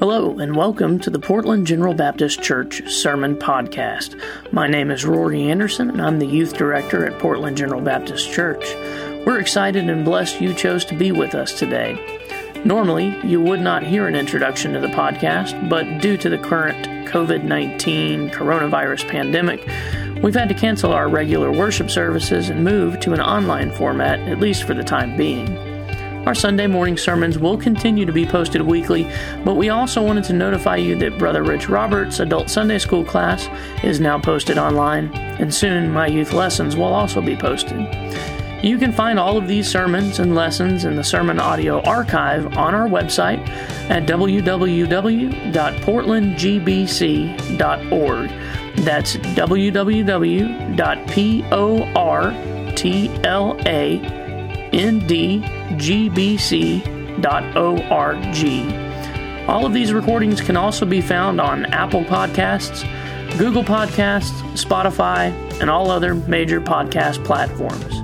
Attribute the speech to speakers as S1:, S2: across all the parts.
S1: Hello, and welcome to the Portland General Baptist Church Sermon Podcast. My name is Rory Anderson, and I'm the Youth Director at Portland General Baptist Church. We're excited and blessed you chose to be with us today. Normally, you would not hear an introduction to the podcast, but due to the current COVID 19 coronavirus pandemic, we've had to cancel our regular worship services and move to an online format, at least for the time being. Our Sunday morning sermons will continue to be posted weekly, but we also wanted to notify you that Brother Rich Roberts' adult Sunday school class is now posted online, and soon my youth lessons will also be posted. You can find all of these sermons and lessons in the Sermon Audio Archive on our website at www.portlandgbc.org. That's www.portla ndgbc.org. All of these recordings can also be found on Apple Podcasts, Google Podcasts, Spotify, and all other major podcast platforms.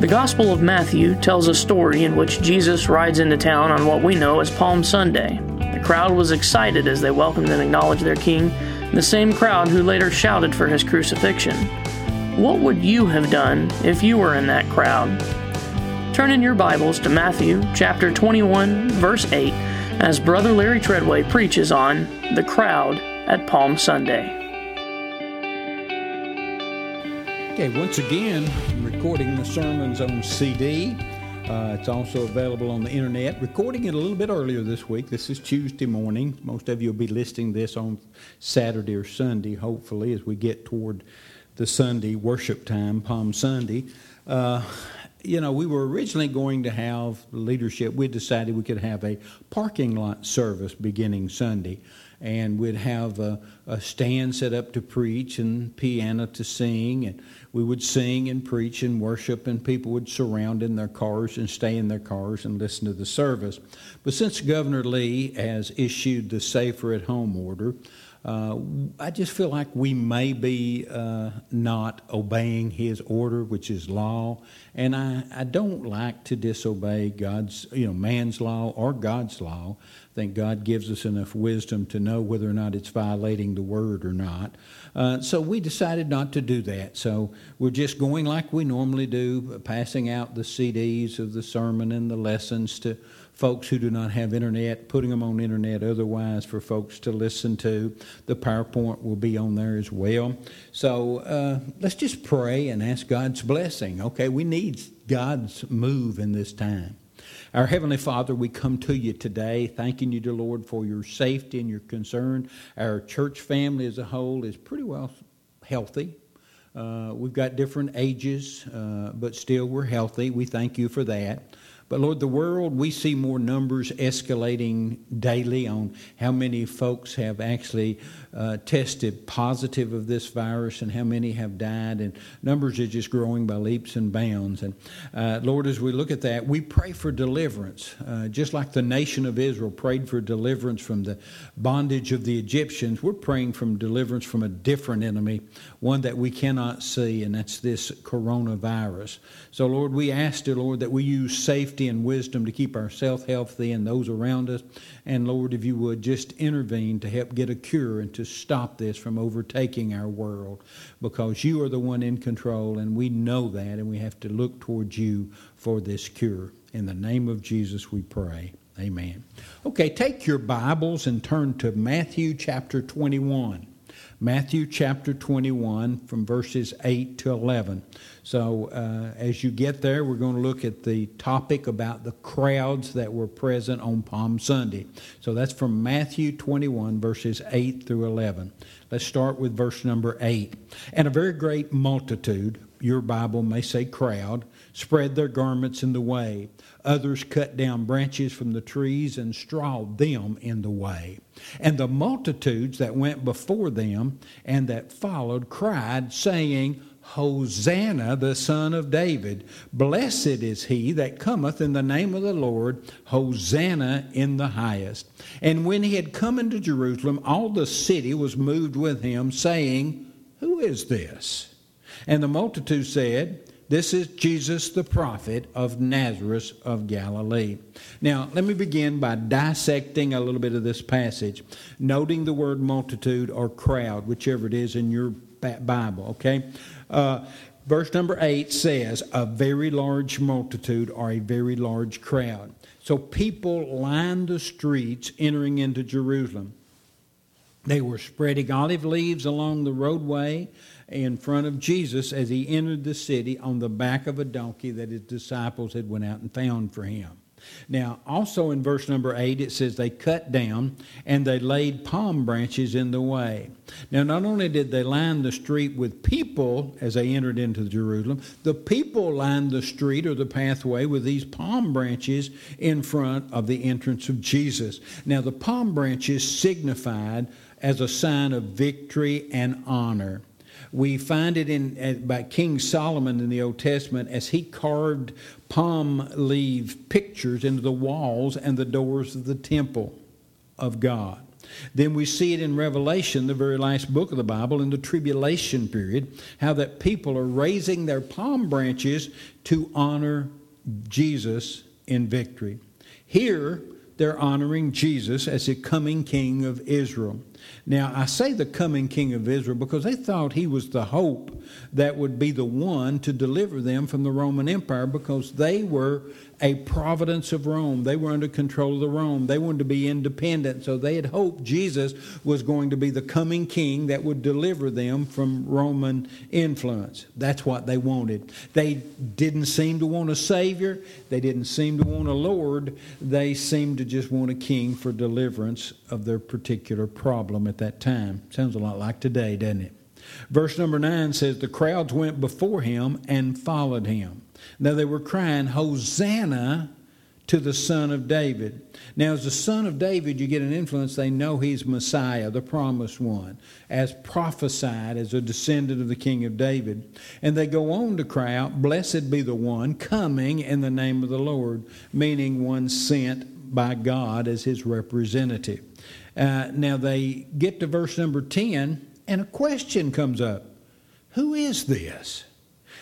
S1: The Gospel of Matthew tells a story in which Jesus rides into town on what we know as Palm Sunday. The crowd was excited as they welcomed and acknowledged their king, the same crowd who later shouted for his crucifixion. What would you have done if you were in that crowd? Turn in your Bibles to Matthew chapter 21, verse 8, as Brother Larry Treadway preaches on the crowd at Palm Sunday.
S2: Okay, once again, I'm recording the sermons on CD. Uh, it's also available on the internet. Recording it a little bit earlier this week. This is Tuesday morning. Most of you will be listening this on Saturday or Sunday, hopefully, as we get toward the Sunday worship time, Palm Sunday. Uh, you know, we were originally going to have leadership. We decided we could have a parking lot service beginning Sunday, and we'd have a, a, stand set up to preach and piano to sing, and we would sing and preach and worship, and people would surround in their cars and stay in their cars and listen to the service. But since Governor Lee has issued the Safer at Home order, uh, I just feel like we may be uh, not obeying His order, which is law, and I, I don't like to disobey God's, you know, man's law or God's law. I think God gives us enough wisdom to know whether or not it's violating the word or not. Uh, so we decided not to do that. So we're just going like we normally do, passing out the CDs of the sermon and the lessons to folks who do not have internet, putting them on internet otherwise for folks to listen to. The PowerPoint will be on there as well. So uh, let's just pray and ask God's blessing. Okay, we need God's move in this time. Our Heavenly Father, we come to you today, thanking you, dear Lord, for your safety and your concern. Our church family as a whole is pretty well healthy. Uh, we've got different ages, uh, but still we're healthy. We thank you for that. But Lord, the world, we see more numbers escalating daily on how many folks have actually uh, tested positive of this virus and how many have died, and numbers are just growing by leaps and bounds. And uh, Lord, as we look at that, we pray for deliverance, uh, just like the nation of Israel prayed for deliverance from the bondage of the Egyptians. We're praying for deliverance from a different enemy, one that we cannot see, and that's this coronavirus. So, Lord, we ask, dear Lord, that we use safety and wisdom to keep ourselves healthy and those around us. And Lord, if you would just intervene to help get a cure and to stop this from overtaking our world because you are the one in control and we know that and we have to look towards you for this cure. In the name of Jesus we pray. Amen. Okay, take your Bibles and turn to Matthew chapter 21. Matthew chapter 21 from verses 8 to 11. So, uh, as you get there, we're going to look at the topic about the crowds that were present on Palm Sunday. So, that's from Matthew 21, verses 8 through 11. Let's start with verse number 8. And a very great multitude, your Bible may say crowd, spread their garments in the way. Others cut down branches from the trees and strawed them in the way. And the multitudes that went before them and that followed cried, saying, Hosanna, the son of David. Blessed is he that cometh in the name of the Lord. Hosanna in the highest. And when he had come into Jerusalem, all the city was moved with him, saying, Who is this? And the multitude said, This is Jesus the prophet of Nazareth of Galilee. Now, let me begin by dissecting a little bit of this passage, noting the word multitude or crowd, whichever it is in your Bible, okay? Uh, verse number 8 says, A very large multitude or a very large crowd. So people lined the streets entering into Jerusalem. They were spreading olive leaves along the roadway in front of Jesus as he entered the city on the back of a donkey that his disciples had went out and found for him. Now, also in verse number 8, it says they cut down and they laid palm branches in the way. Now, not only did they line the street with people as they entered into Jerusalem, the people lined the street or the pathway with these palm branches in front of the entrance of Jesus. Now, the palm branches signified as a sign of victory and honor. We find it in uh, by King Solomon in the Old Testament as he carved palm leaf pictures into the walls and the doors of the temple of God. Then we see it in Revelation, the very last book of the Bible, in the tribulation period, how that people are raising their palm branches to honor Jesus in victory. Here, they're honoring Jesus as the coming king of Israel. Now, I say the coming king of Israel because they thought he was the hope that would be the one to deliver them from the Roman Empire because they were a providence of Rome. They were under control of the Rome. They wanted to be independent. So they had hoped Jesus was going to be the coming king that would deliver them from Roman influence. That's what they wanted. They didn't seem to want a savior. They didn't seem to want a lord. They seemed to just want a king for deliverance of their particular problem at that time. Sounds a lot like today, doesn't it? Verse number 9 says, The crowds went before him and followed him. Now they were crying, Hosanna to the Son of David. Now, as the Son of David, you get an influence. They know he's Messiah, the promised one, as prophesied as a descendant of the King of David. And they go on to cry out, Blessed be the one coming in the name of the Lord, meaning one sent by God as his representative. Uh, now they get to verse number 10, and a question comes up Who is this?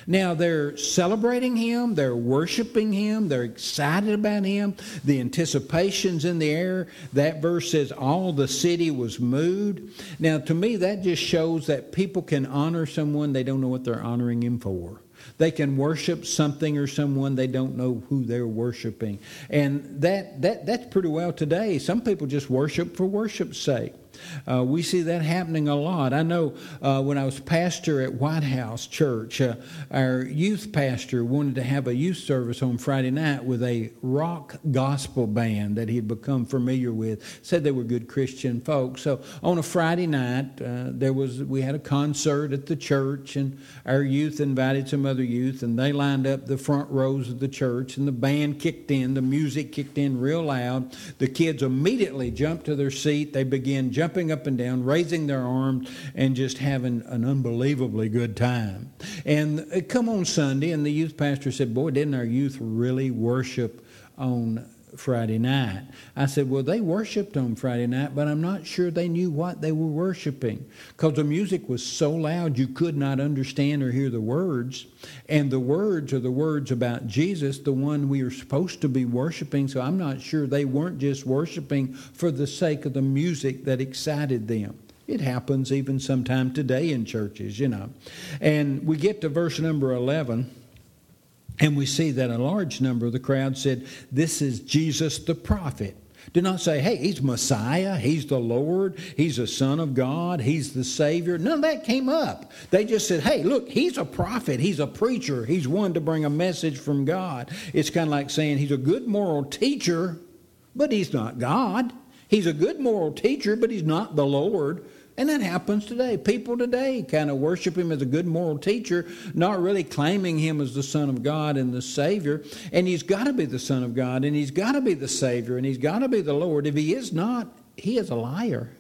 S2: Now they're celebrating him, they're worshiping him, they're excited about him. The anticipation's in the air. That verse says all the city was moved. Now to me that just shows that people can honor someone they don't know what they're honoring him for. They can worship something or someone they don't know who they're worshiping. And that, that that's pretty well today. Some people just worship for worship's sake. Uh, we see that happening a lot. I know uh, when I was pastor at White House Church, uh, our youth pastor wanted to have a youth service on Friday night with a rock gospel band that he had become familiar with. Said they were good Christian folks. So on a Friday night, uh, there was we had a concert at the church, and our youth invited some other youth, and they lined up the front rows of the church, and the band kicked in, the music kicked in real loud. The kids immediately jumped to their seat. They began jumping jumping up and down, raising their arms, and just having an unbelievably good time. And uh, come on Sunday, and the youth pastor said, Boy, didn't our youth really worship on Friday night. I said, Well, they worshiped on Friday night, but I'm not sure they knew what they were worshiping because the music was so loud you could not understand or hear the words. And the words are the words about Jesus, the one we are supposed to be worshiping. So I'm not sure they weren't just worshiping for the sake of the music that excited them. It happens even sometime today in churches, you know. And we get to verse number 11. And we see that a large number of the crowd said, This is Jesus the prophet. Do not say, hey, he's Messiah, he's the Lord, he's the Son of God, he's the Savior. None of that came up. They just said, hey, look, he's a prophet, he's a preacher, he's one to bring a message from God. It's kind of like saying he's a good moral teacher, but he's not God. He's a good moral teacher, but he's not the Lord. And that happens today. People today kind of worship him as a good moral teacher, not really claiming him as the Son of God and the Savior. And he's got to be the Son of God, and he's got to be the Savior, and he's got to be the Lord. If he is not, he is a liar.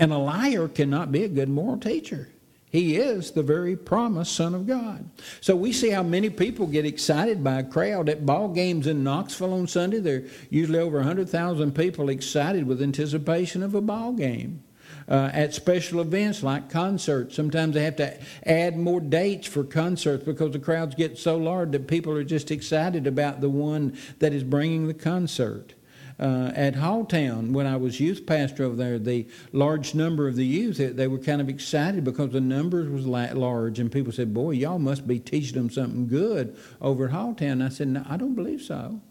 S2: And a liar cannot be a good moral teacher. He is the very promised Son of God. So we see how many people get excited by a crowd at ball games in Knoxville on Sunday. There are usually over 100,000 people excited with anticipation of a ball game. Uh, at special events like concerts, sometimes they have to add more dates for concerts because the crowds get so large that people are just excited about the one that is bringing the concert uh, at Halltown when I was youth pastor over there. The large number of the youth they were kind of excited because the numbers was large, and people said, "Boy, y'all must be teaching them something good over at Halltown." And I said, "No, I don't believe so."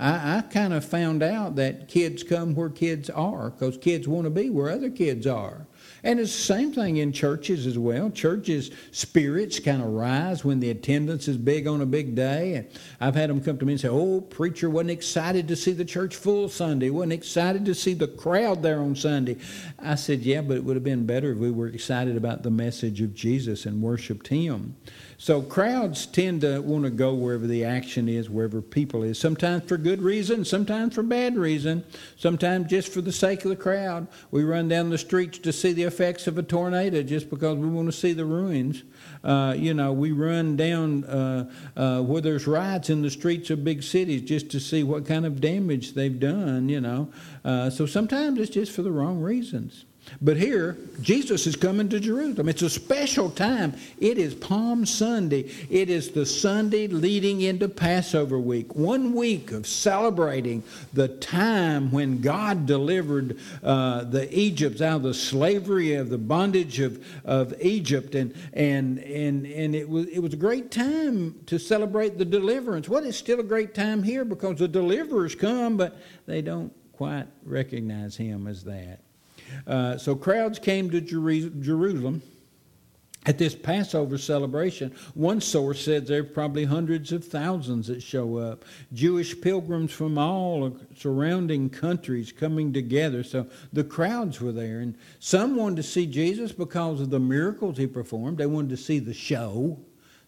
S2: I, I kind of found out that kids come where kids are because kids want to be where other kids are. And it's the same thing in churches as well. Churches' spirits kind of rise when the attendance is big on a big day. And I've had them come to me and say, Oh, preacher wasn't excited to see the church full Sunday, wasn't excited to see the crowd there on Sunday. I said, Yeah, but it would have been better if we were excited about the message of Jesus and worshiped Him. So crowds tend to want to go wherever the action is, wherever people is. Sometimes for good reason, sometimes for bad reason, sometimes just for the sake of the crowd. We run down the streets to see the effects of a tornado just because we want to see the ruins. Uh, you know, we run down uh, uh, where there's riots in the streets of big cities just to see what kind of damage they've done. You know, uh, so sometimes it's just for the wrong reasons. But here, Jesus is coming to Jerusalem. It's a special time. It is Palm Sunday. It is the Sunday leading into Passover week. One week of celebrating the time when God delivered uh, the Egypts out of the slavery of the bondage of, of Egypt. And, and, and, and it, was, it was a great time to celebrate the deliverance. Well, it's still a great time here because the deliverers come, but they don't quite recognize him as that. Uh, so crowds came to Jerusalem at this Passover celebration. One source said there are probably hundreds of thousands that show up. Jewish pilgrims from all surrounding countries coming together. So the crowds were there. And some wanted to see Jesus because of the miracles he performed, they wanted to see the show.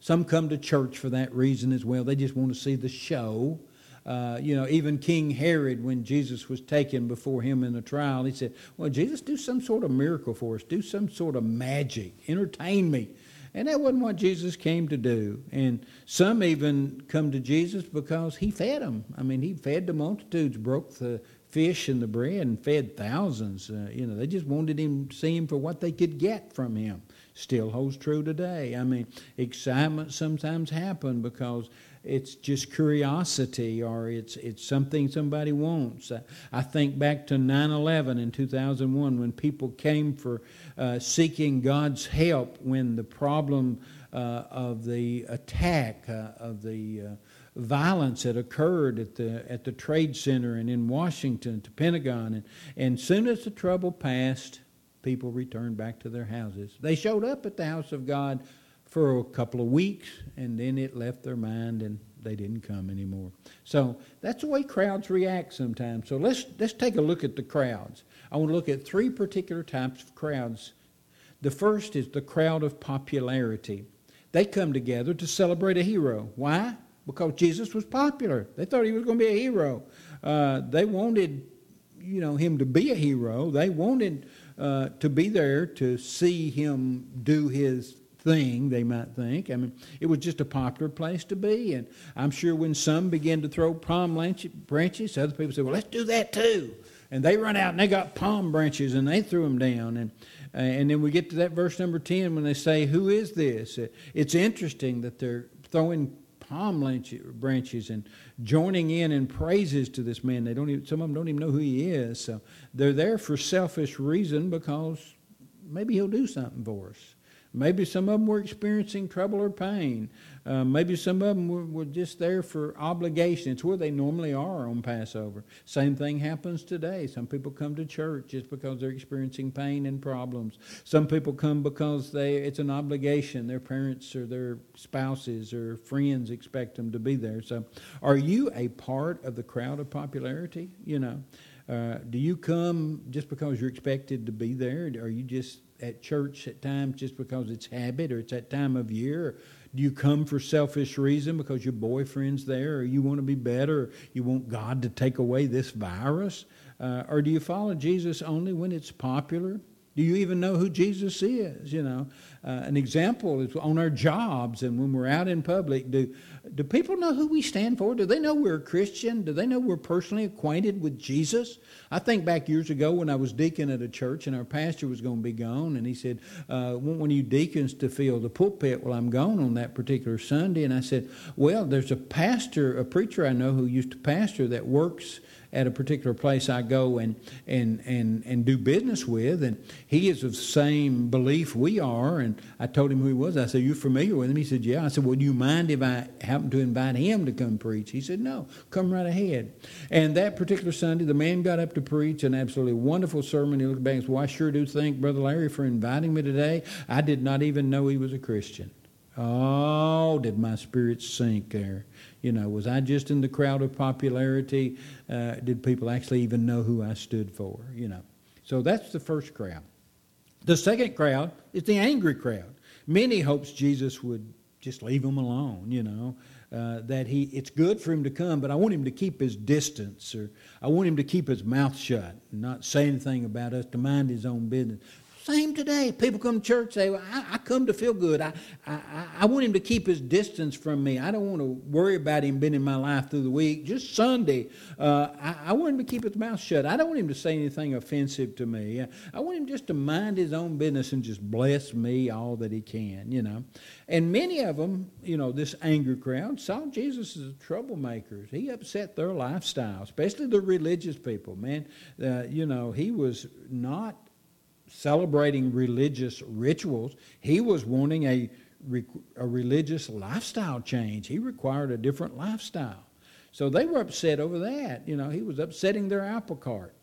S2: Some come to church for that reason as well. They just want to see the show. Uh, you know, even King Herod, when Jesus was taken before him in the trial, he said, Well, Jesus, do some sort of miracle for us, do some sort of magic, entertain me. And that wasn't what Jesus came to do. And some even come to Jesus because he fed them. I mean, he fed the multitudes, broke the fish and the bread, and fed thousands. Uh, you know, they just wanted him to see him for what they could get from him. Still holds true today. I mean, excitement sometimes happens because it's just curiosity or it's it's something somebody wants. I think back to 9/11 in 2001 when people came for uh, seeking God's help when the problem uh, of the attack uh, of the uh, violence that occurred at the at the trade center and in Washington the Pentagon and and soon as the trouble passed people returned back to their houses. They showed up at the house of God for a couple of weeks, and then it left their mind and they didn't come anymore. So that's the way crowds react sometimes. So let's let's take a look at the crowds. I want to look at three particular types of crowds. The first is the crowd of popularity. They come together to celebrate a hero. Why? Because Jesus was popular. They thought he was going to be a hero. Uh, they wanted, you know, him to be a hero. They wanted uh, to be there to see him do his thing, they might think. I mean, it was just a popular place to be. And I'm sure when some began to throw palm branches, other people said, well, let's do that too. And they run out and they got palm branches and they threw them down. And, and then we get to that verse number 10 when they say, Who is this? It's interesting that they're throwing palm branches and joining in in praises to this man. They don't even, some of them don't even know who he is. So they're there for selfish reason because maybe he'll do something for us. Maybe some of them were experiencing trouble or pain. Uh, maybe some of them were, were, just there for obligation. It's where they normally are on Passover. Same thing happens today. Some people come to church just because they're experiencing pain and problems. Some people come because they it's an obligation. Their parents or their spouses or friends expect them to be there. So, are you a part of the crowd of popularity? You know, uh, do you come just because you're expected to be there? Are you just at church at times just because it's habit or it's that time of year? Or do you come for selfish reason because your boyfriend's there or you want to be better or you want God to take away this virus? Uh, or do you follow Jesus only when it's popular? Do you even know who Jesus is? You know, uh, an example is on our jobs and when we're out in public. Do do people know who we stand for? Do they know we're a Christian? Do they know we're personally acquainted with Jesus? I think back years ago when I was deacon at a church and our pastor was going to be gone, and he said, uh, "Want one of you deacons to fill the pulpit while I'm gone on that particular Sunday?" And I said, "Well, there's a pastor, a preacher I know who used to pastor that works." At a particular place I go and, and, and, and do business with, and he is of the same belief we are. And I told him who he was. I said, You familiar with him? He said, Yeah. I said, Well, do you mind if I happen to invite him to come preach? He said, No, come right ahead. And that particular Sunday, the man got up to preach an absolutely wonderful sermon. He looked back and said, Well, I sure do thank Brother Larry for inviting me today. I did not even know he was a Christian. Oh, did my spirit sink there. You know, was I just in the crowd of popularity? Uh, did people actually even know who I stood for? You know. So that's the first crowd. The second crowd is the angry crowd. Many hopes Jesus would just leave them alone, you know. Uh, that he it's good for him to come, but I want him to keep his distance, or I want him to keep his mouth shut and not say anything about us, to mind his own business. Same today. People come to church say, well, I, I, come to feel good. I, I, I want him to keep his distance from me. I don't want to worry about him being in my life through the week. Just Sunday, uh, I, I, want him to keep his mouth shut. I don't want him to say anything offensive to me. I want him just to mind his own business and just bless me all that he can, you know. And many of them, you know, this angry crowd saw Jesus as a troublemaker. He upset their lifestyle, especially the religious people. Man, uh, you know, he was not celebrating religious rituals. He was wanting a, a religious lifestyle change. He required a different lifestyle. So they were upset over that. You know, he was upsetting their apple cart.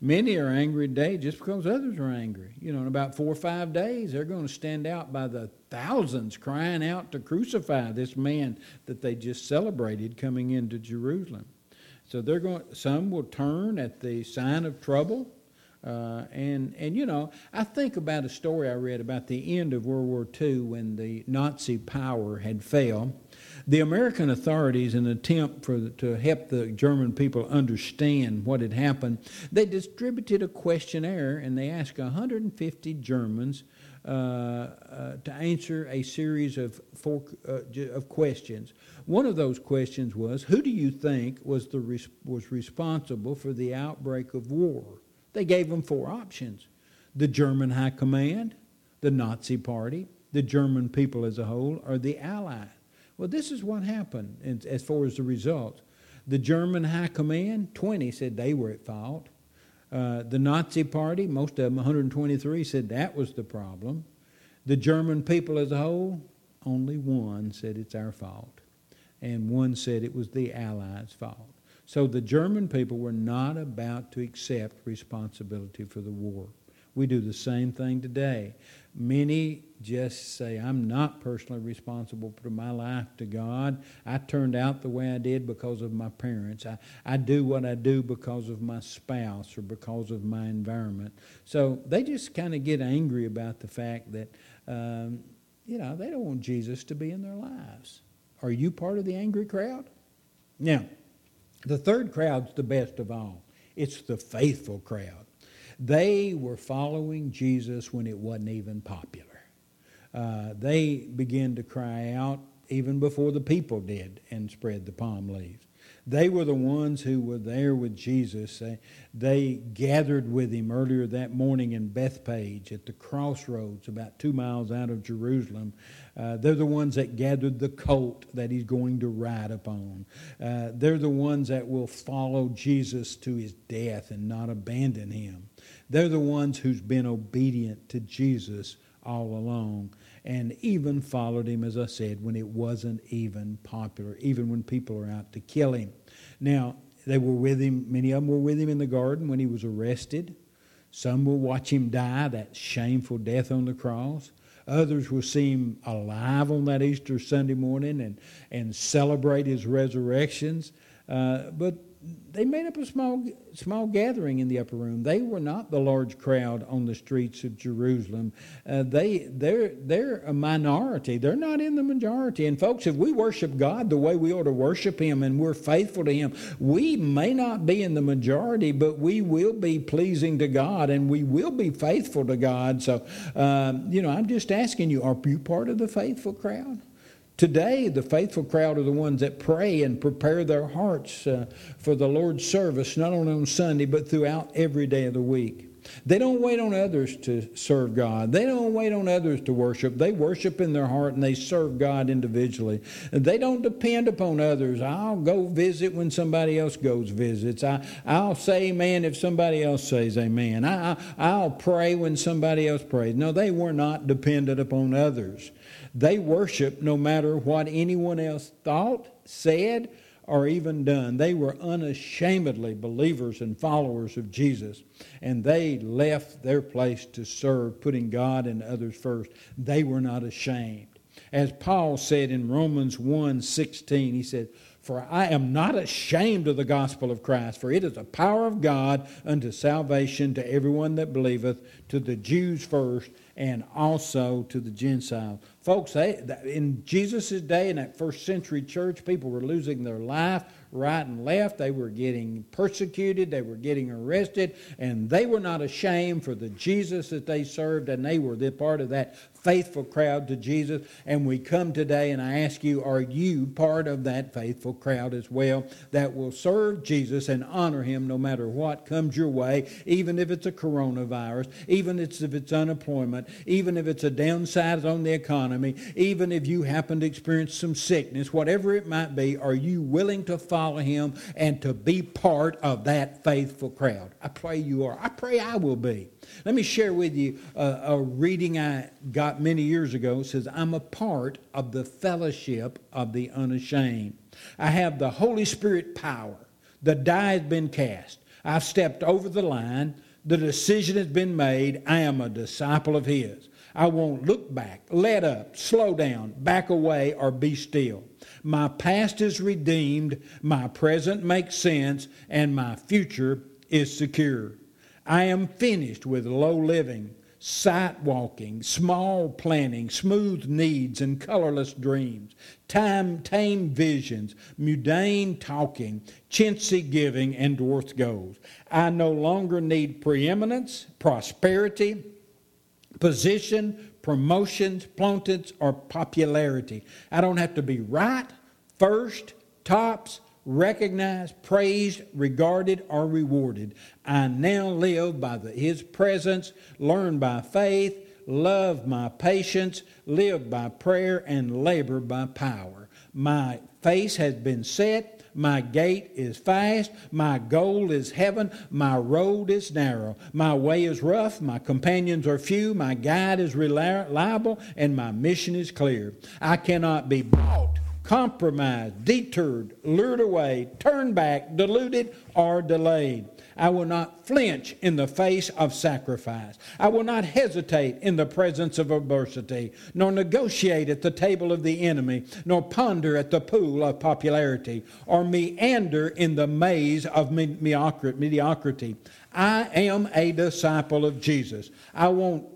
S2: Many are angry today just because others are angry. You know, in about four or five days, they're going to stand out by the thousands crying out to crucify this man that they just celebrated coming into Jerusalem. So they're going. Some will turn at the sign of trouble. Uh, and, and, you know, I think about a story I read about the end of World War II when the Nazi power had failed. The American authorities, in an attempt for, to help the German people understand what had happened, they distributed a questionnaire and they asked 150 Germans uh, uh, to answer a series of, four, uh, of questions. One of those questions was, Who do you think was, the, was responsible for the outbreak of war? They gave them four options the German High Command, the Nazi Party, the German people as a whole, or the Allies. Well, this is what happened as far as the results. The German High Command, 20 said they were at fault. Uh, the Nazi Party, most of them, 123, said that was the problem. The German people as a whole, only one said it's our fault. And one said it was the Allies' fault. So the German people were not about to accept responsibility for the war. We do the same thing today. Many just say, I'm not personally responsible for my life to God. I turned out the way I did because of my parents. I, I do what I do because of my spouse or because of my environment. So they just kind of get angry about the fact that, um, you know, they don't want Jesus to be in their lives. Are you part of the angry crowd? Now, the third crowd's the best of all. It's the faithful crowd. They were following Jesus when it wasn't even popular. Uh, they began to cry out even before the people did and spread the palm leaves. They were the ones who were there with Jesus. They, gathered with him earlier that morning in Bethpage at the crossroads about two miles out of Jerusalem. Uh, they're the ones that gathered the colt that he's going to ride upon. Uh, they're the ones that will follow Jesus to his death and not abandon him. They're the ones who's been obedient to Jesus all along and even followed him, as I said, when it wasn't even popular, even when people are out to kill him. Now, they were with him, many of them were with him in the garden when he was arrested. Some will watch him die, that shameful death on the cross. Others will see him alive on that Easter Sunday morning and, and celebrate his resurrections. Uh, but they made up a small small gathering in the upper room. They were not the large crowd on the streets of Jerusalem. Uh, they they're they're a minority. They're not in the majority. And folks, if we worship God the way we ought to worship Him and we're faithful to Him, we may not be in the majority, but we will be pleasing to God and we will be faithful to God. So, um, you know, I'm just asking you: Are you part of the faithful crowd? Today, the faithful crowd are the ones that pray and prepare their hearts uh, for the Lord's service, not only on Sunday, but throughout every day of the week. They don't wait on others to serve God. They don't wait on others to worship. They worship in their heart and they serve God individually. They don't depend upon others. I'll go visit when somebody else goes visits. I, I'll say amen if somebody else says amen. I, I'll pray when somebody else prays. No, they were not dependent upon others. They worship no matter what anyone else thought, said, or even done. They were unashamedly believers and followers of Jesus, and they left their place to serve, putting God and others first. They were not ashamed. As Paul said in Romans 1 16, he said, For I am not ashamed of the gospel of Christ, for it is the power of God unto salvation to everyone that believeth, to the Jews first, and also to the Gentiles. Folks, they, in Jesus' day, in that first century church, people were losing their life right and left. They were getting persecuted, they were getting arrested, and they were not ashamed for the Jesus that they served, and they were the part of that faithful crowd to Jesus. And we come today, and I ask you, are you part of that faithful crowd as well that will serve Jesus and honor him no matter what comes your way, even if it's a coronavirus, even if it's unemployment, even if it's a downside on the economy, even if you happen to experience some sickness, whatever it might be, are you willing to follow him and to be part of that faithful crowd? I pray you are. I pray I will be. Let me share with you a, a, reading I got many years ago. It says, I'm a part of the fellowship of the unashamed. I have the Holy Spirit power. The die has been cast. I've stepped over the line. The decision has been made. I am a disciple of His. I won't look back, let up, slow down, back away, or be still. My past is redeemed, my present makes sense, and my future is secure. I am finished with low living, sight walking, small planning, smooth needs, and colorless dreams, time tame visions, mundane talking, chintzy giving, and dwarfed goals. I no longer need preeminence, prosperity, position, promotions, plaudits, or popularity. I don't have to be right, first, tops, recognized, praised, regarded, or rewarded. I now live by the, His presence, learn by faith, love my patience, live by prayer, and labor by power. My face has been set. My gate is fast. My goal is heaven. My road is narrow. My way is rough. My companions are few. My guide is reliable. And my mission is clear. I cannot be bought compromised, deterred, lured away, turned back, deluded, or delayed. I will not flinch in the face of sacrifice. I will not hesitate in the presence of adversity, nor negotiate at the table of the enemy, nor ponder at the pool of popularity, or meander in the maze of mediocrity. I am a disciple of Jesus. I won't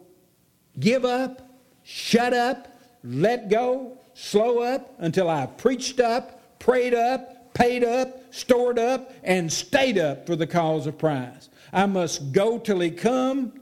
S2: give up, shut up, let go, slow up until I've preached up, prayed up, paid up, stored up, and stayed up for the cause of Christ. I must go till He come,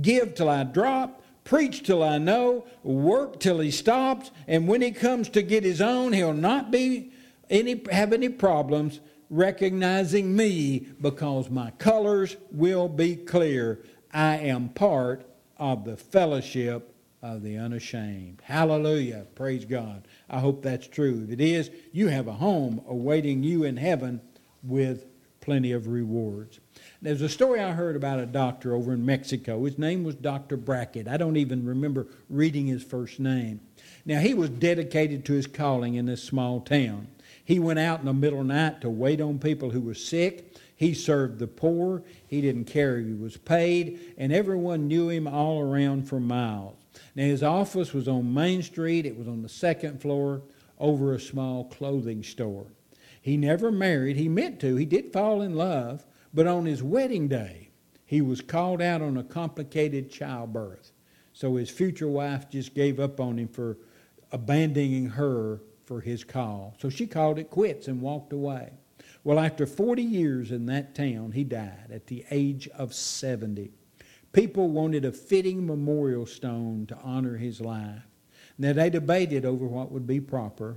S2: give till I drop, preach till I know, work till He stops, and when He comes to get His own, He'll not be any have any problems recognizing me because my colors will be clear. I am part of the fellowship of the unashamed. Hallelujah. Praise God. I hope that's true. If it is, you have a home awaiting you in heaven with plenty of rewards. There's a story I heard about a doctor over in Mexico. His name was Dr. Brackett. I don't even remember reading his first name. Now, he was dedicated to his calling in this small town. He went out in the middle of the night to wait on people who were sick. He served the poor. He didn't care if he was paid, and everyone knew him all around for miles. Now, his office was on Main Street, it was on the second floor over a small clothing store. He never married. He meant to. He did fall in love, but on his wedding day, he was called out on a complicated childbirth. So his future wife just gave up on him for abandoning her for his call. So she called it quits and walked away. Well, after 40 years in that town, he died at the age of 70. People wanted a fitting memorial stone to honor his life. Now, they debated over what would be proper.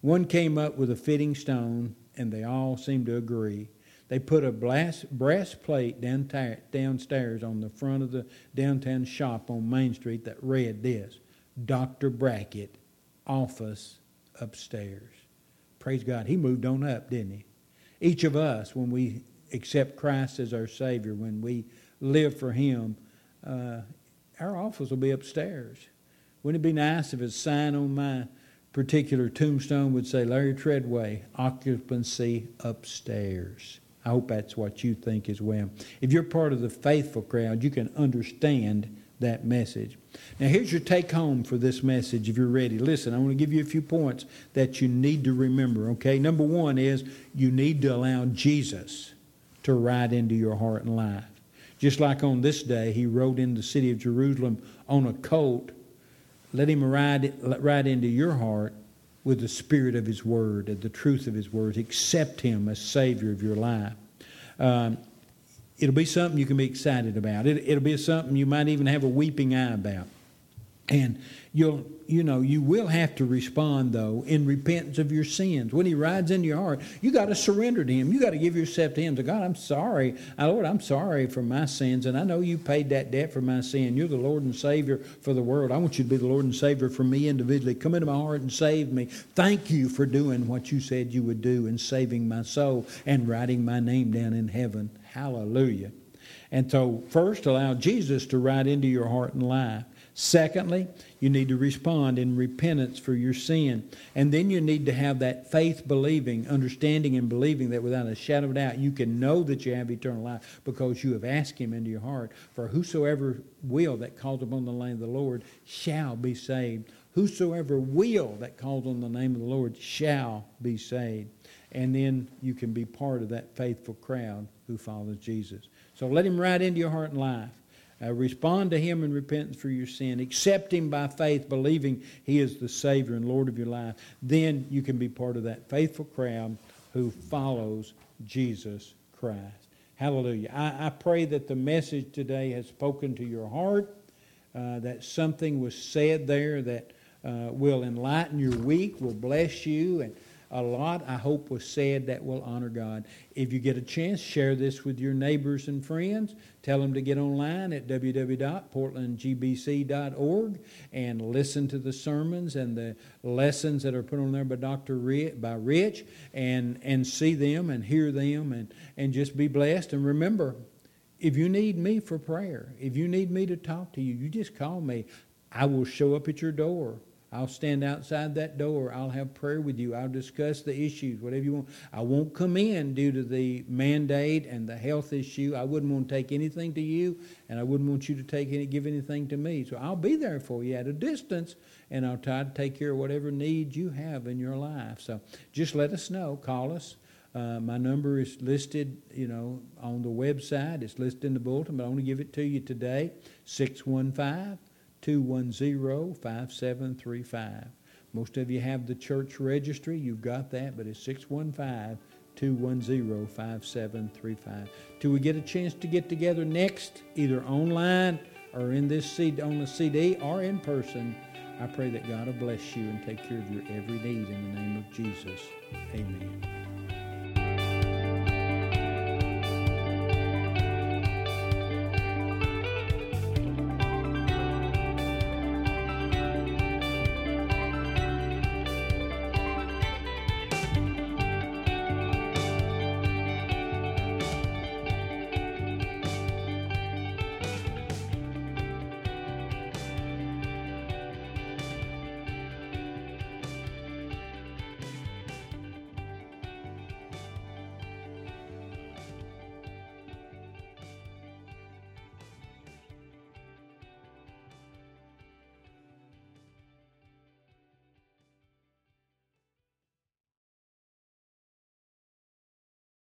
S2: One came up with a fitting stone, and they all seemed to agree. They put a brass, plate downstairs on the front of the downtown shop on Main Street that read this Dr. Brackett, office upstairs. Praise God. He moved on up, didn't he? Each of us, when we accept Christ as our Savior, when we live for Him, uh, our office will be upstairs. Wouldn't it be nice if a sign on my particular tombstone would say, Larry Treadway, occupancy upstairs? I hope that's what you think as well. If you're part of the faithful crowd, you can understand that message. Now, here's your take home for this message if you're ready. Listen, I want to give you a few points that you need to remember, okay? Number one is you need to allow Jesus to ride into your heart and life. Just like on this day, he rode in the city of Jerusalem on a colt. Let him ride, ride into your heart with the spirit of his word and the truth of his words. Accept him as Savior of your life. Um, it'll be something you can be excited about. It, it'll be something you might even have a weeping eye about. And you'll, you know, you will have to respond though in repentance of your sins. When He rides into your heart, you got to surrender to Him. You got to give yourself to Him. To God, I'm sorry, uh, Lord, I'm sorry for my sins, and I know you paid that debt for my sin. You're the Lord and Savior for the world. I want you to be the Lord and Savior for me individually. Come into my heart and save me. Thank you for doing what you said you would do and saving my soul and writing my name down in heaven. Hallelujah. And so, first, allow Jesus to ride into your heart and life. Secondly, you need to respond in repentance for your sin. And then you need to have that faith believing, understanding and believing that without a shadow of doubt you can know that you have eternal life because you have asked Him into your heart. For whosoever will that calls upon the name of the Lord shall be saved. Whosoever will that calls on the name of the Lord shall be saved. And then you can be part of that faithful crowd who follows Jesus. So let Him ride into your heart and life. Uh, respond to Him in repentance for your sin. Accept Him by faith, believing He is the Savior and Lord of your life. Then you can be part of that faithful crowd who follows Jesus Christ. Hallelujah. I, I pray that the message today has spoken to your heart, uh, that something was said there that uh, will enlighten your week, will bless you, and a lot, I hope, was said that will honor God. If you get a chance, share this with your neighbors and friends. Tell them to get online at www.portlandgbc.org and listen to the sermons and the lessons that are put on there by Dr. Rich, by Rich and, and see them and hear them and, and just be blessed. And remember, if you need me for prayer, if you need me to talk to you, you just call me. I will show up at your door. I'll stand outside that door. I'll have prayer with you. I'll discuss the issues, whatever you want. I won't come in due to the mandate and the health issue. I wouldn't want to take anything to you, and I wouldn't want you to take any, give anything to me. So I'll be there for you at a distance, and I'll try to take care of whatever needs you have in your life. So just let us know. Call us. Uh, my number is listed, you know, on the website. It's listed in the bulletin, but I want to give it to you today. 615 210 5735. Most of you have the church registry. You've got that, but it's 615 210 5735. Till we get a chance to get together next, either online or in this CD, on the CD or in person, I pray that God will bless you and take care of your every need in the name of Jesus. Amen.